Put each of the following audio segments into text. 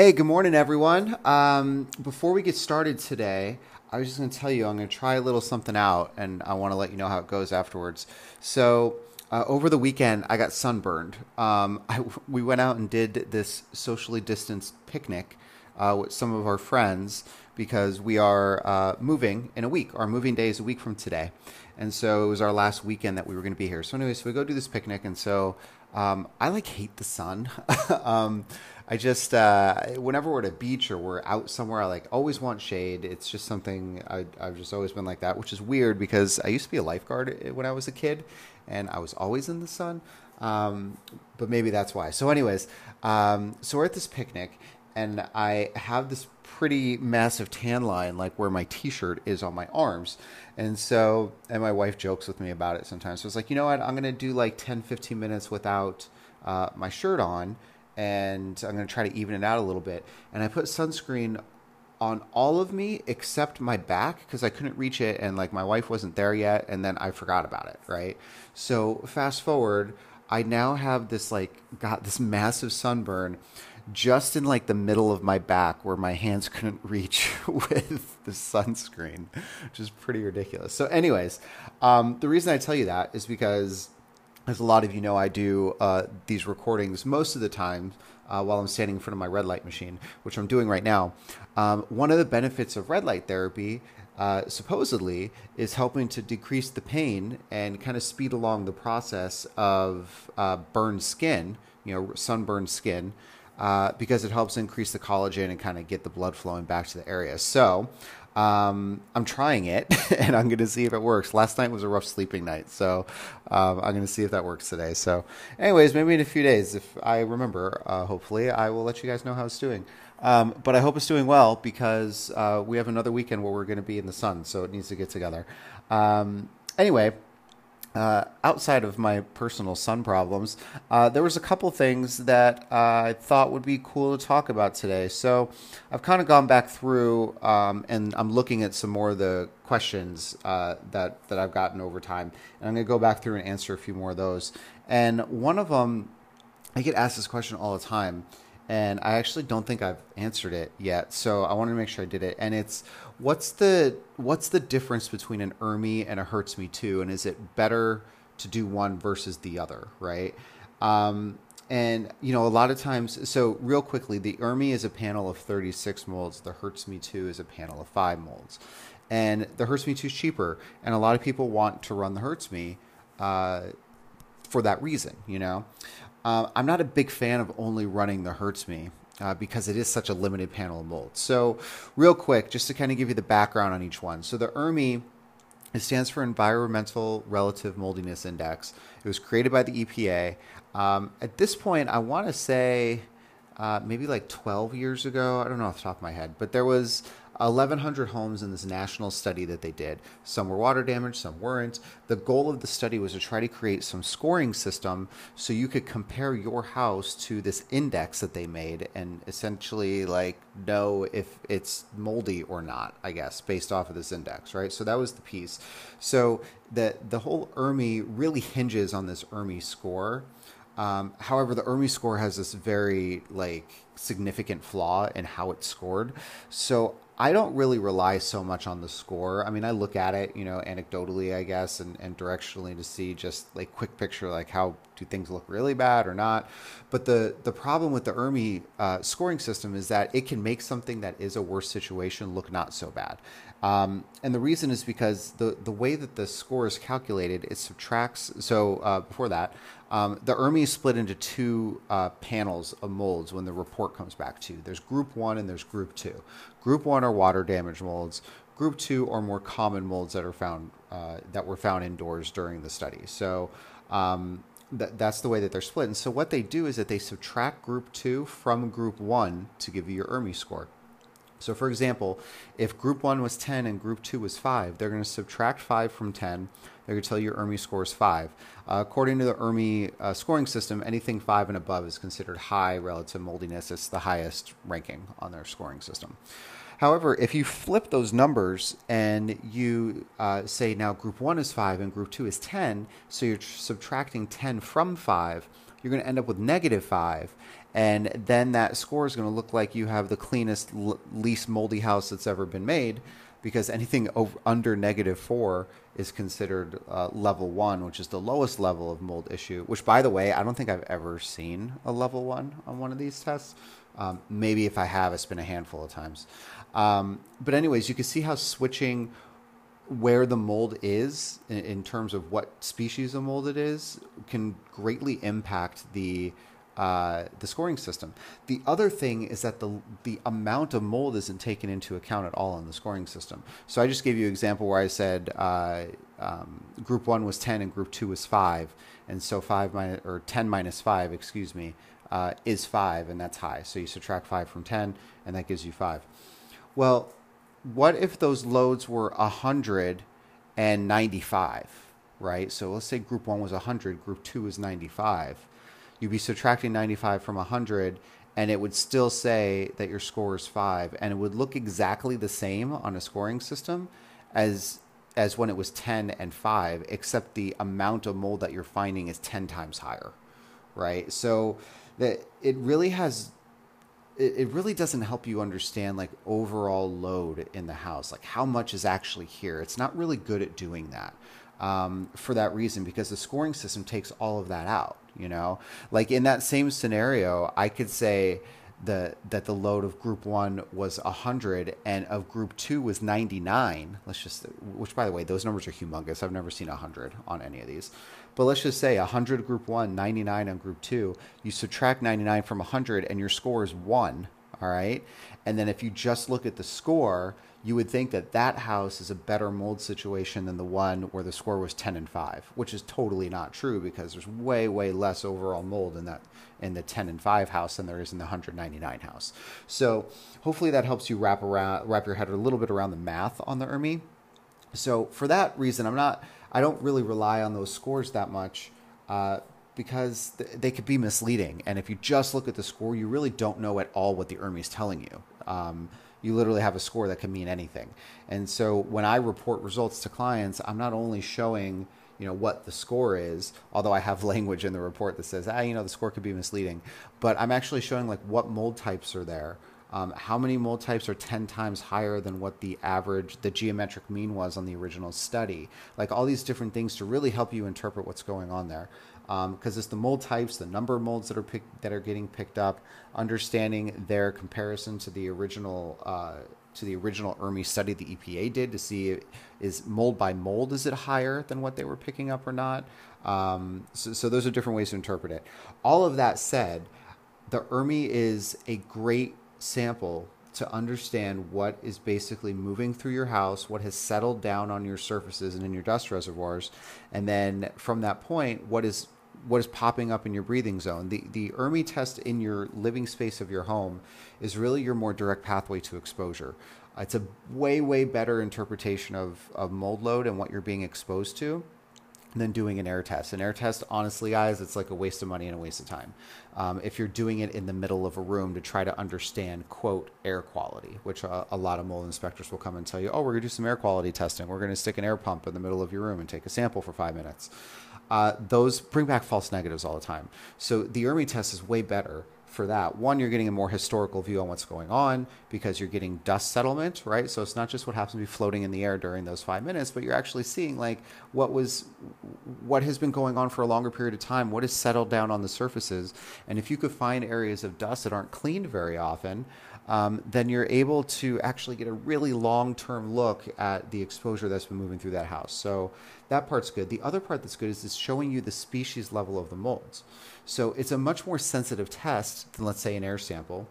Hey, good morning, everyone. Um, before we get started today, I was just going to tell you I'm going to try a little something out, and I want to let you know how it goes afterwards. So, uh, over the weekend, I got sunburned. Um, I, we went out and did this socially distanced picnic uh, with some of our friends because we are uh, moving in a week. Our moving day is a week from today. And so it was our last weekend that we were going to be here. So, anyway, so we go do this picnic, and so um, I like hate the sun. um, I just uh, whenever we're at a beach or we're out somewhere, I like always want shade. It's just something I, have just always been like that, which is weird because I used to be a lifeguard when I was a kid, and I was always in the sun. Um, but maybe that's why. So, anyways, um, so we're at this picnic, and I have this pretty massive tan line, like where my T-shirt is on my arms. And so, and my wife jokes with me about it sometimes. So it's like, you know what? I'm gonna do like 10, 15 minutes without uh, my shirt on and I'm going to try to even it out a little bit. And I put sunscreen on all of me except my back because I couldn't reach it and like my wife wasn't there yet and then I forgot about it, right? So fast forward, I now have this like got this massive sunburn just in like the middle of my back where my hands couldn't reach with the sunscreen, which is pretty ridiculous. So, anyways, um, the reason I tell you that is because as a lot of you know, I do uh, these recordings most of the time uh, while I'm standing in front of my red light machine, which I'm doing right now. Um, one of the benefits of red light therapy, uh, supposedly, is helping to decrease the pain and kind of speed along the process of uh, burned skin, you know, sunburned skin. Uh, because it helps increase the collagen and kind of get the blood flowing back to the area. So, um, I'm trying it and I'm going to see if it works. Last night was a rough sleeping night, so um, I'm going to see if that works today. So, anyways, maybe in a few days, if I remember, uh, hopefully, I will let you guys know how it's doing. Um, but I hope it's doing well because uh, we have another weekend where we're going to be in the sun, so it needs to get together. Um, anyway, uh, outside of my personal sun problems, uh, there was a couple things that uh, I thought would be cool to talk about today. So I've kind of gone back through um, and I'm looking at some more of the questions uh, that that I've gotten over time, and I'm going to go back through and answer a few more of those. And one of them, I get asked this question all the time, and I actually don't think I've answered it yet. So I wanted to make sure I did it. And it's what's the what's the difference between an ERMI and a HERTSMI 2, and is it better to do one versus the other, right? Um, and you know, a lot of times, so real quickly, the ERMI is a panel of 36 molds. The HERTSMI 2 is a panel of five molds, and the HERTSMI 2 is cheaper, and a lot of people want to run the HERTSMI. Uh, for that reason, you know. Uh, I'm not a big fan of only running the HERTSMI uh, because it is such a limited panel of molds. So, real quick, just to kind of give you the background on each one. So, the ERMI it stands for Environmental Relative Moldiness Index. It was created by the EPA. Um, at this point, I want to say uh, maybe like 12 years ago. I don't know off the top of my head, but there was 1,100 homes in this national study that they did. Some were water damaged, some weren't. The goal of the study was to try to create some scoring system so you could compare your house to this index that they made and essentially like know if it's moldy or not, I guess, based off of this index, right? So that was the piece. So the the whole ERMI really hinges on this ERMI score. Um, however, the ERMI score has this very like significant flaw in how it's scored. So I don't really rely so much on the score. I mean, I look at it, you know, anecdotally, I guess, and, and directionally to see just like quick picture, like how do things look really bad or not. But the the problem with the ERMI uh, scoring system is that it can make something that is a worse situation look not so bad. Um, and the reason is because the the way that the score is calculated, it subtracts. So uh, before that, um, the ERMI is split into two uh, panels of molds when the report comes back to you. There's group one and there's group two. Group one are water damage molds. Group two are more common molds that are found uh, that were found indoors during the study. So Um, th- that's the way that they're split. And so what they do is that they subtract group two from group one to give you your ERMI score. So, for example, if group one was 10 and group two was 5, they're going to subtract 5 from 10. They're going to tell you your ERMI score is 5. Uh, according to the ERMI uh, scoring system, anything 5 and above is considered high relative moldiness. It's the highest ranking on their scoring system. However, if you flip those numbers and you uh, say now group one is 5 and group two is 10, so you're subtracting 10 from 5, you're going to end up with negative 5 and then that score is going to look like you have the cleanest, least moldy house that's ever been made, because anything over, under negative four is considered uh, level one, which is the lowest level of mold issue. Which, by the way, I don't think I've ever seen a level one on one of these tests. Um, maybe if I have, it's been a handful of times. Um, but anyways, you can see how switching where the mold is in, in terms of what species of mold it is can greatly impact the uh, the scoring system. The other thing is that the the amount of mold isn't taken into account at all in the scoring system. So I just gave you an example where I said uh, um, group one was ten and group two was five, and so five minus or ten minus five, excuse me, uh, is five, and that's high. So you subtract five from ten, and that gives you five. Well, what if those loads were hundred and ninety five? Right. So let's say group one was 100, group two is 95 you'd be subtracting 95 from 100 and it would still say that your score is 5 and it would look exactly the same on a scoring system as as when it was 10 and 5 except the amount of mold that you're finding is 10 times higher right? So that it really has it, it really doesn't help you understand like overall load in the house like how much is actually here. It's not really good at doing that um, for that reason because the scoring system takes all of that out you know? Like in that same scenario i could say the that the load of group 1 was 100 and of group 2 was 99 let's just which by the way those numbers are humongous. I've never seen 100 on any of these. But let's just say 100 group 1 99 on group 2 you subtract 99 from 100 and your score is 1 all right? And then if you just look at the score you would think that that house is a better mold situation than the one where the score was 10 and 5 which is totally not true because there's way way less overall mold in that in the 10 and 5 house than there is in the 199 house. So hopefully that helps you wrap around wrap your head a little bit around the math on the ERMI so for that reason i'm not i don't really rely on those scores that much uh, because they could be misleading. And if you just look at the score you really don't know at all what the ERMI is telling you. Um, you literally have a score that can mean anything. And so when I report results to clients, I'm not only showing you know what the score is although i have language in the report that says ah you know the score could be misleading but i'm actually showing like what mold types are there um, how many mold types are 10 times higher than what the average the geometric mean was on the original study like all these different things to really help you interpret what's going on there because um, it's the mold types, the number of molds that are pick, that are getting picked up, understanding their comparison to the original uh, to the original ERMI study the EPA did to see is mold by mold is it higher than what they were picking up or not. Um, so, so those are different ways to interpret it. All of that said, the ERMI is a great sample to understand what is basically moving through your house, what has settled down on your surfaces and in your dust reservoirs, and then from that point, what is what is popping up in your breathing zone. The the ERMI test in your living space of your home is really your more direct pathway to exposure. It's a way way better interpretation of, of mold load and what you're being exposed to than doing an air test. An air test, honestly, guys, it's like a waste of money and a waste of time. Um, if you're doing it in the middle of a room to try to understand, quote, air quality, which a, a lot of mold inspectors will come and tell you, oh, we're going to do some air quality testing. We're going to stick an air pump in the middle of your room and take a sample for five minutes uh, those bring back false negatives all the time. So the ERMI test is way better for that. One, you're getting a more historical view on what's going on because you're getting dust settlement, right? So it's not just what happens to be floating in the air during those five minutes, but you're actually seeing like what was, what has been going on for a longer period of time, what has settled down on the surfaces, and if you could find areas of dust that aren't cleaned very often, um, then you're able to actually get a really long term look at the exposure that's been moving through that house. So that part's good. The other part that's good is it's showing you the species level of the molds. So it's a much more sensitive test than, let's say, an air sample,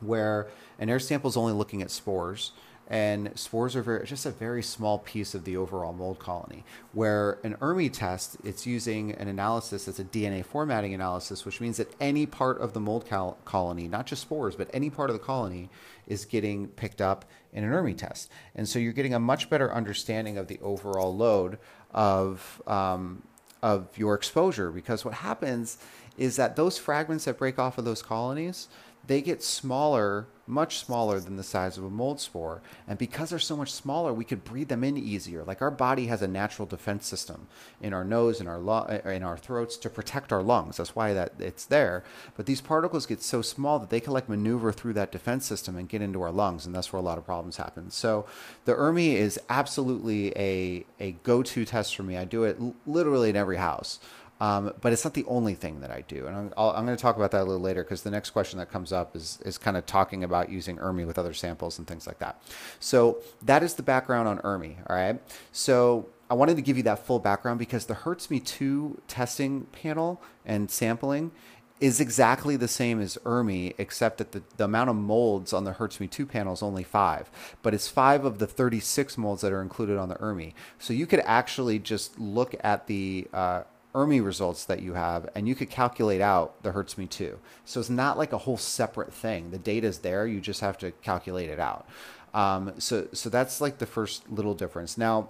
where an air sample is only looking at spores and spores are very, just a very small piece of the overall mold colony. Where an ERMI test, it's using an analysis that's a DNA formatting analysis, which means that any part of the mold col- colony, not just spores, but any part of the colony, is getting picked up in an ERMI test. And so you're getting a much better understanding of the overall load of um, of your exposure because what happens is that those fragments that break off of those colonies they get smaller, much smaller than the size of a mold spore. And because they're so much smaller, we could breathe them in easier. Like our body has a natural defense system in our nose and our lo- uh, in our throats to protect our lungs. That's why that it's there. But these particles get so small that they can like maneuver through that defense system and get into our lungs, and that's where a lot of problems happen. So the ERMI is absolutely a a go-to test for me. I do it l- literally in every house. Um, but it's not the only thing that I do, and I'm, i am going to talk about that a little later because the next question that comes up is is kind of talking about using ERMI with other samples and things like that. So that is the background on ERMI. All right. So I wanted to give you that full background because the HERTSMI 2 testing panel and sampling is exactly the same as ERMI, except that the, the amount of molds on the HERTSMI 2 panel is only five, but it's five of the 36 molds that are included on the ERMI. So you could actually just look at the uh, ERMI results that you have, and you could calculate out the HERTSMI 2. So it's not like a whole separate thing. The data is there. You just have to calculate it out. Um, so, so that's like the first little difference. Now,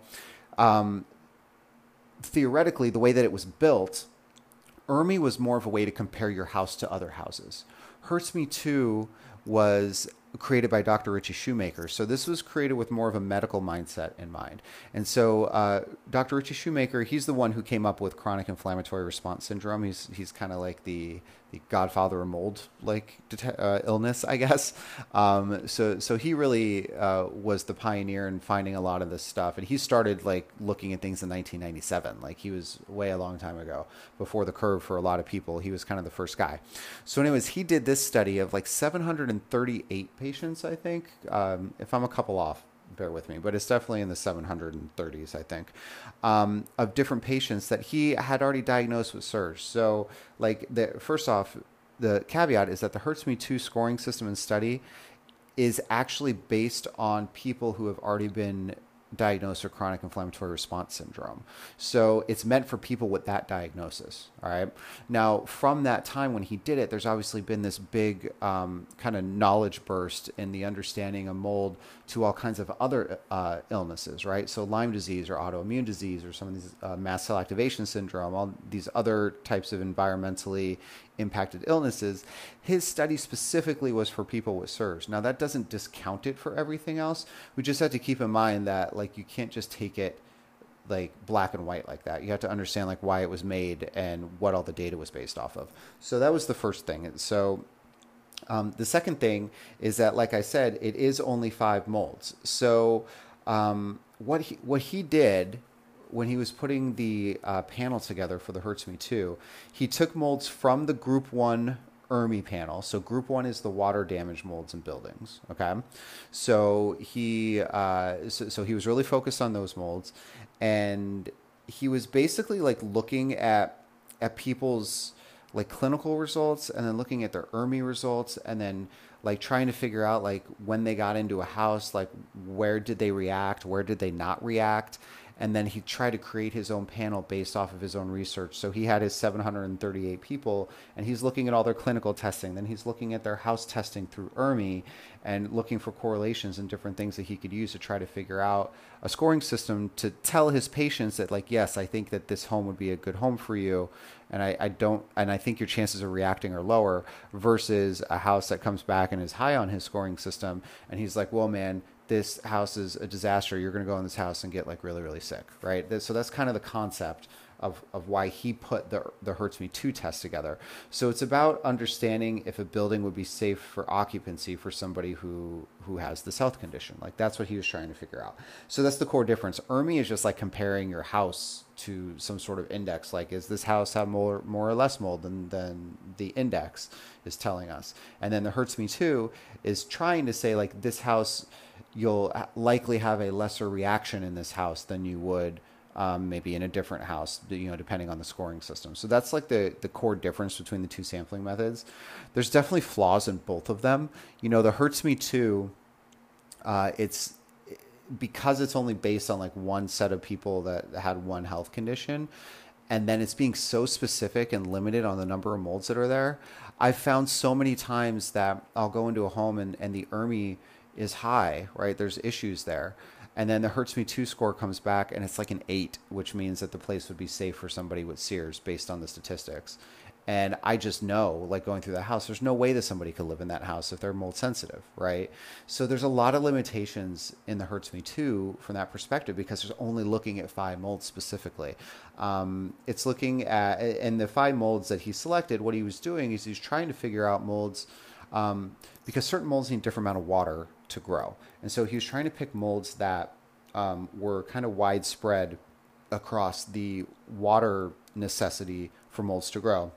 um, theoretically, the way that it was built, ERMI was more of a way to compare your house to other houses. HERTSMI 2 was created by Dr. Ritchie Shoemaker. So this was created with more of a medical mindset in mind. And so uh, Dr. Ritchie Shoemaker, he's the one who came up with chronic inflammatory response syndrome. He's he's kind of like the the godfather of mold like uh, illness, I guess. Um, so so he really uh, was the pioneer in finding a lot of this stuff, and he started like looking at things in 1997. Like he was way a long time ago, before the curve for a lot of people. He was kind of the first guy. So, anyways, he did this study of like 738 patients, I think. Um, if I'm a couple off, bear with me, but it's definitely in the 730s, I think, um, of different patients that he had already diagnosed with CIRS. So, like, the, first off, the caveat is that the HERTSMI 2 scoring system and study is actually based on people who have already been diagnosed with chronic inflammatory response syndrome. So it's meant for people with that diagnosis. All right. Now, from that time when he did it, there's obviously been this big um, kind of knowledge burst in the understanding of mold to all kinds of other uh, illnesses, right? So Lyme disease or autoimmune disease or some of these uh, mast cell activation syndrome, all these other types of environmentally impacted illnesses. His study specifically was for people with CIRS. Now that doesn't discount it for everything else. We just have to keep in mind that like you can't just take it like black and white like that. You have to understand like why it was made and what all the data was based off of. So that was the first thing. So um, the second thing is that, like I said, it is only five molds. So um, what he what he did when he was putting the uh, panel together for the HERTSMI 2, he took molds from the Group 1 ERMI panel. So Group 1 is the water damage molds in buildings, okay? So he, uh, so, so he was really focused on those molds, and he was basically like looking at at people's like clinical results and then looking at their ERMI results and then like trying to figure out like when they got into a house like where did they react where did they not react and then he tried to create his own panel based off of his own research. So he had his 738 people, and he's looking at all their clinical testing. Then he's looking at their house testing through ERMI and looking for correlations and different things that he could use to try to figure out a scoring system to tell his patients that, like, yes, I think that this home would be a good home for you, and I, I don't, and I think your chances of reacting are lower versus a house that comes back and is high on his scoring system, and he's like, well, man this house is a disaster. You're going to go in this house and get like really, really sick, right? So that's kind of the concept of, of why he put the, the HERTSMI 2 test together. So it's about understanding if a building would be safe for occupancy for somebody who, who has this health condition. Like that's what he was trying to figure out. So that's the core difference. ERMI is just like comparing your house to some sort of index. Like, is this house have more, more or less mold than, than the index is telling us? And then the HERTSMI 2 is trying to say like this house – you'll likely have a lesser reaction in this house than you would um, maybe in a different house, you know, depending on the scoring system. So that's like the the core difference between the two sampling methods. There's definitely flaws in both of them. You know, the HERTSMI 2, uh, it's because it's only based on like one set of people that had one health condition, and then it's being so specific and limited on the number of molds that are there. I've found so many times that I'll go into a home and, and the ERMI is high, right? There's issues there. And then the HERTSMI 2 score comes back and it's like an eight, which means that the place would be safe for somebody with CIRS based on the statistics. And I just know, like going through the house, there's no way that somebody could live in that house if they're mold sensitive, right? So there's a lot of limitations in the HERTSMI 2 from that perspective because there's only looking at five molds specifically. Um, it's looking at, and the five molds that he selected, what he was doing is he's trying to figure out molds um, because certain molds need a different amount of water to grow. And so he was trying to pick molds that um, were kind of widespread across the water necessity for molds to grow.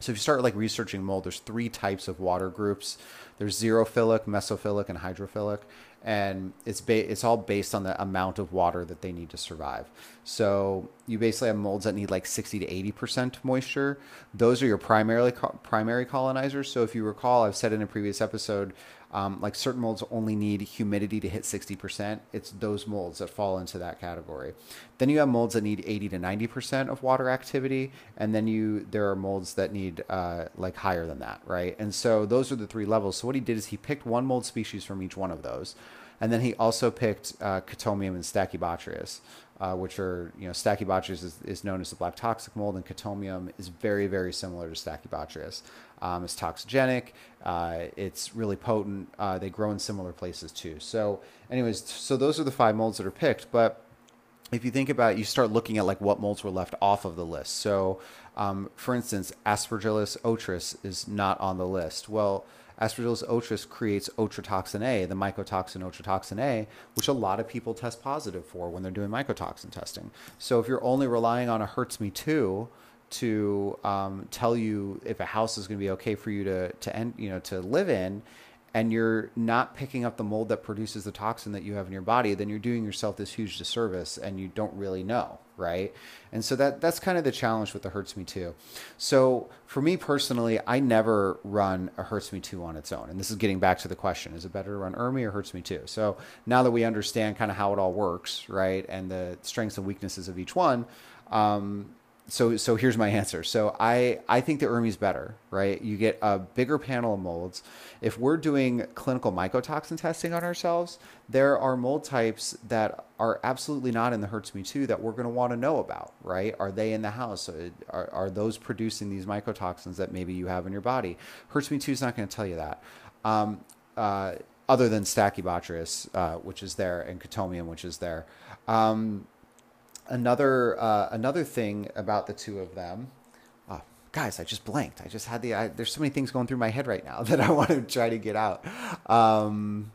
So if you start like researching mold, there's three types of water groups. There's xerophilic, mesophilic, and hydrophilic and it's ba- it's all based on the amount of water that they need to survive. So you basically have molds that need like 60 to 80 percent moisture. Those are your primarily co- primary colonizers. So if you recall, I've said in a previous episode, um, like certain molds only need humidity to hit 60%. It's those molds that fall into that category. Then you have molds that need 80 to 90% of water activity, and then you there are molds that need uh, like higher than that, right? And so those are the three levels. So what he did is he picked one mold species from each one of those. And then he also picked uh, Chaetomium and Stachybotrys, uh, which are, you know, Stachybotrys is, is, known as the black toxic mold, and Chaetomium is very, very similar to Stachybotrys. Um, it's toxigenic. Uh, it's really potent. Uh, they grow in similar places too. So, anyways, so those are the five molds that are picked. But if you think about it, you start looking at like what molds were left off of the list. So, um, for instance, Aspergillus otris is not on the list. Well, Aspergillus otris creates ochratoxin A, the mycotoxin ochratoxin A, which a lot of people test positive for when they're doing mycotoxin testing. So if you're only relying on a HERTSMI 2 to um, tell you if a house is going to be okay for you to to end, you know, to live in, and you're not picking up the mold that produces the toxin that you have in your body, then you're doing yourself this huge disservice and you don't really know, right? And so that that's kind of the challenge with the HERTSMI 2. So for me personally, I never run a HERTSMI 2 on its own. And this is getting back to the question, is it better to run ERMI or HERTSMI 2? So now that we understand kind of how it all works, right, and the strengths and weaknesses of each one, um, so so here's my answer. So I I think the ERMI is better, right? You get a bigger panel of molds. If we're doing clinical mycotoxin testing on ourselves, there are mold types that are absolutely not in the HERTSMI 2 that we're going to want to know about, right? Are they in the house? Are, are those producing these mycotoxins that maybe you have in your body? HERTSMI 2 is not going to tell you that. Um, uh, other than Stachybotrys, uh, which is there, and Chaetomium, which is there. Um, another uh, another thing about the two of them. Oh, guys, I just blanked. I just had the. I, there's so many things going through my head right now that I want to try to get out. Um,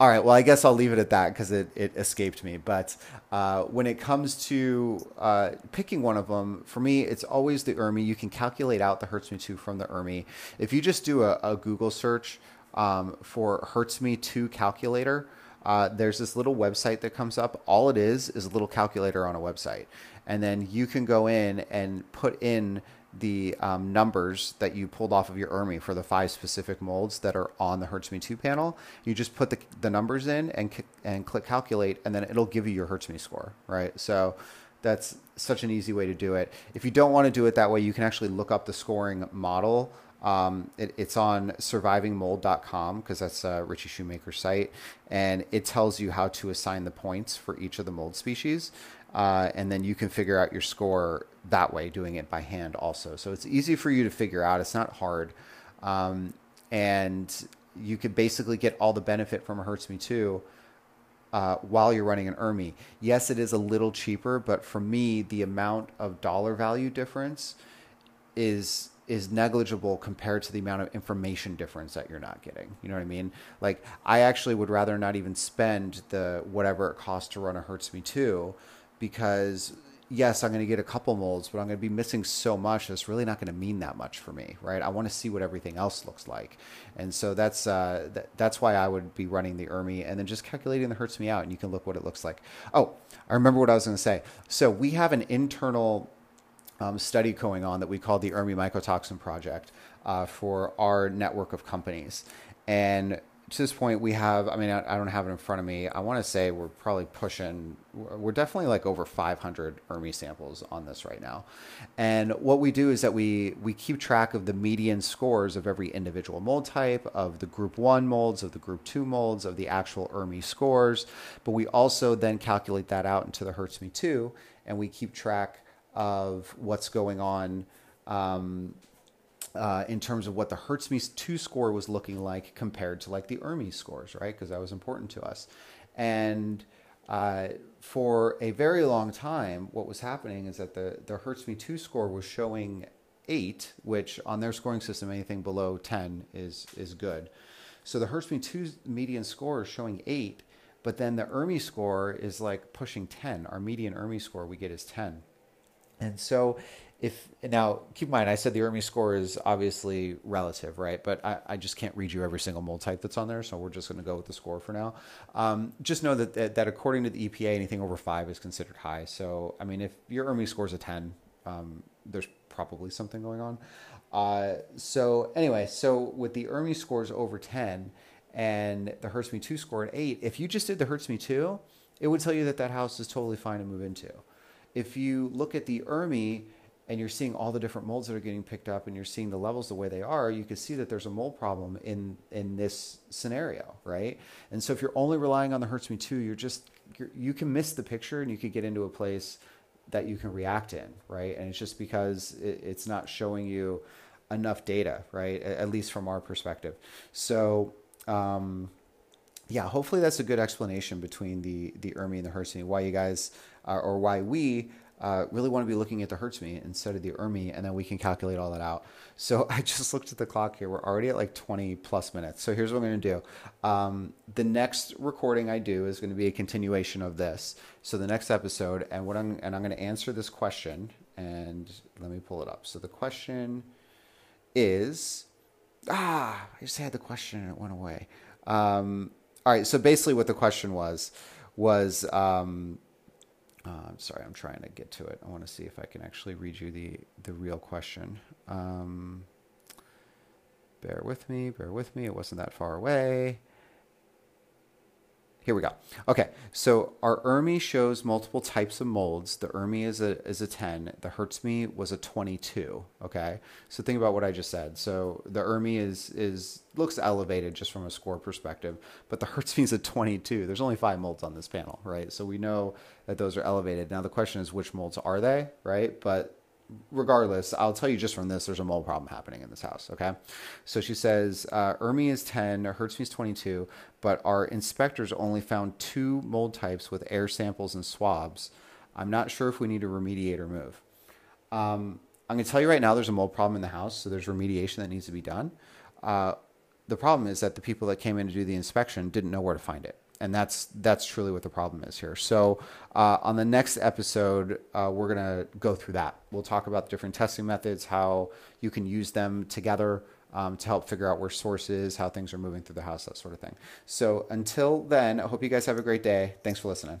all right, well, I guess I'll leave it at that because it, it escaped me. But uh, when it comes to uh, picking one of them, for me, it's always the ERMI. You can calculate out the HERTSMI 2 from the ERMI. If you just do a, a Google search um, for HERTSMI 2 calculator, uh, there's this little website that comes up. All it is is a little calculator on a website. And then you can go in and put in the um, numbers that you pulled off of your ERMI for the five specific molds that are on the HERTSMI 2 panel. You just put the, the numbers in and, and click calculate, and then it'll give you your HERTSMI score, right? So that's such an easy way to do it. If you don't want to do it that way, you can actually look up the scoring model um, it, it's on survivingmold.com because that's uh, Ritchie Shoemaker's site, and it tells you how to assign the points for each of the mold species. Uh, and then you can figure out your score that way, doing it by hand also. So it's easy for you to figure out. It's not hard. Um, and you could basically get all the benefit from a HERTSMI 2 uh, while you're running an ERMI. Yes, it is a little cheaper, but for me, the amount of dollar value difference is is negligible compared to the amount of information difference that you're not getting. You know what I mean? Like I actually would rather not even spend the whatever it costs to run a HERTSMI 2, because yes, I'm going to get a couple molds, but I'm going to be missing so much that's really not going to mean that much for me, right? I want to see what everything else looks like. And so that's uh, th- that's why I would be running the ERMI and then just calculating the HERTSMI out and you can look what it looks like. Oh, I remember what I was going to say. So we have an internal um, study going on that we call the ERMI Mycotoxin Project uh, for our network of companies. And to this point, we have, I mean, I, I don't have it in front of me. I want to say we're probably pushing, we're definitely like over 500 ERMI samples on this right now. And what we do is that we, we keep track of the median scores of every individual mold type, of the group one molds, of the group two molds, of the actual ERMI scores. But we also then calculate that out into the HERTSMI2, and we keep track of what's going on. Um, uh, in terms of what the HERTSMI 2 score was looking like compared to like the ERMI scores, right? Because that was important to us. And uh, for a very long time, what was happening is that the, the HERTSMI 2 score was showing 8, which on their scoring system, anything below 10 is, is good. So the HERTSMI 2 median score is showing 8, but then the ERMI score is like pushing 10. Our median ERMI score we get is 10. And so if now keep in mind i said the ERMI score is obviously relative right? But I, I, just can't read you every single mold type that's on there so we're just going to go with the score for now. Um, just know that, that, that according to the epa anything over five is considered high. So i mean if your ERMI score is a 10 um, there's probably something going on. Uh, so anyway so with the ERMI scores over 10 and the HERTSMI 2 score at 8 if you just did the HERTSMI 2 it would tell you that that house is totally fine to move into if you look at the ERMI and you're seeing all the different molds that are getting picked up and you're seeing the levels the way they are, you can see that there's a mold problem in in this scenario, right? And so if you're only relying on the HERTSMI 2, you're just you're, you can miss the picture and you could get into a place that you can react in, right? And it's just because it, it's not showing you enough data, right? At least from our perspective. So, um, yeah, hopefully that's a good explanation between the the ERMI and the HERTSMI, why you guys uh, or why we uh, really want to be looking at the HERTSMI instead of the ERMI, and then we can calculate all that out. So I just looked at the clock here. We're already at like 20 plus minutes. So here's what I'm going to do. Um, the next recording I do is going to be a continuation of this. So the next episode, and what I'm and I'm going to answer this question. And let me pull it up. So the question is, ah, I just had the question and it went away. Um, all right. So basically, what the question was was. Um, uh, I'm sorry, I'm trying to get to it. I want to see if I can actually read you the, the real question. Um, bear with me, bear with me. It wasn't that far away. Here we go. Okay, so our ERMI shows multiple types of molds. The ERMI is a, is a 10. The HERTSMI was a 22. Okay, so think about what I just said. So the ERMI is, is looks elevated just from a score perspective, but the HERTSMI is a 22. There's only five molds on this panel, right? So we know that those are elevated. Now the question is which molds are they, right? But regardless, I'll tell you just from this, there's a mold problem happening in this house. Okay. So she says, uh, ERMI is 10, HERTSMI is 22, but our inspectors only found two mold types with air samples and swabs. I'm not sure if we need to remediate or move. Um, I'm going to tell you right now, there's a mold problem in the house, so there's remediation that needs to be done. Uh, the problem is that the people that came in to do the inspection didn't know where to find it and that's that's truly what the problem is here. So uh, on the next episode, uh, we're gonna go through that. We'll talk about the different testing methods, how you can use them together um, to help figure out where source is, how things are moving through the house, that sort of thing. So until then, I hope you guys have a great day. Thanks for listening.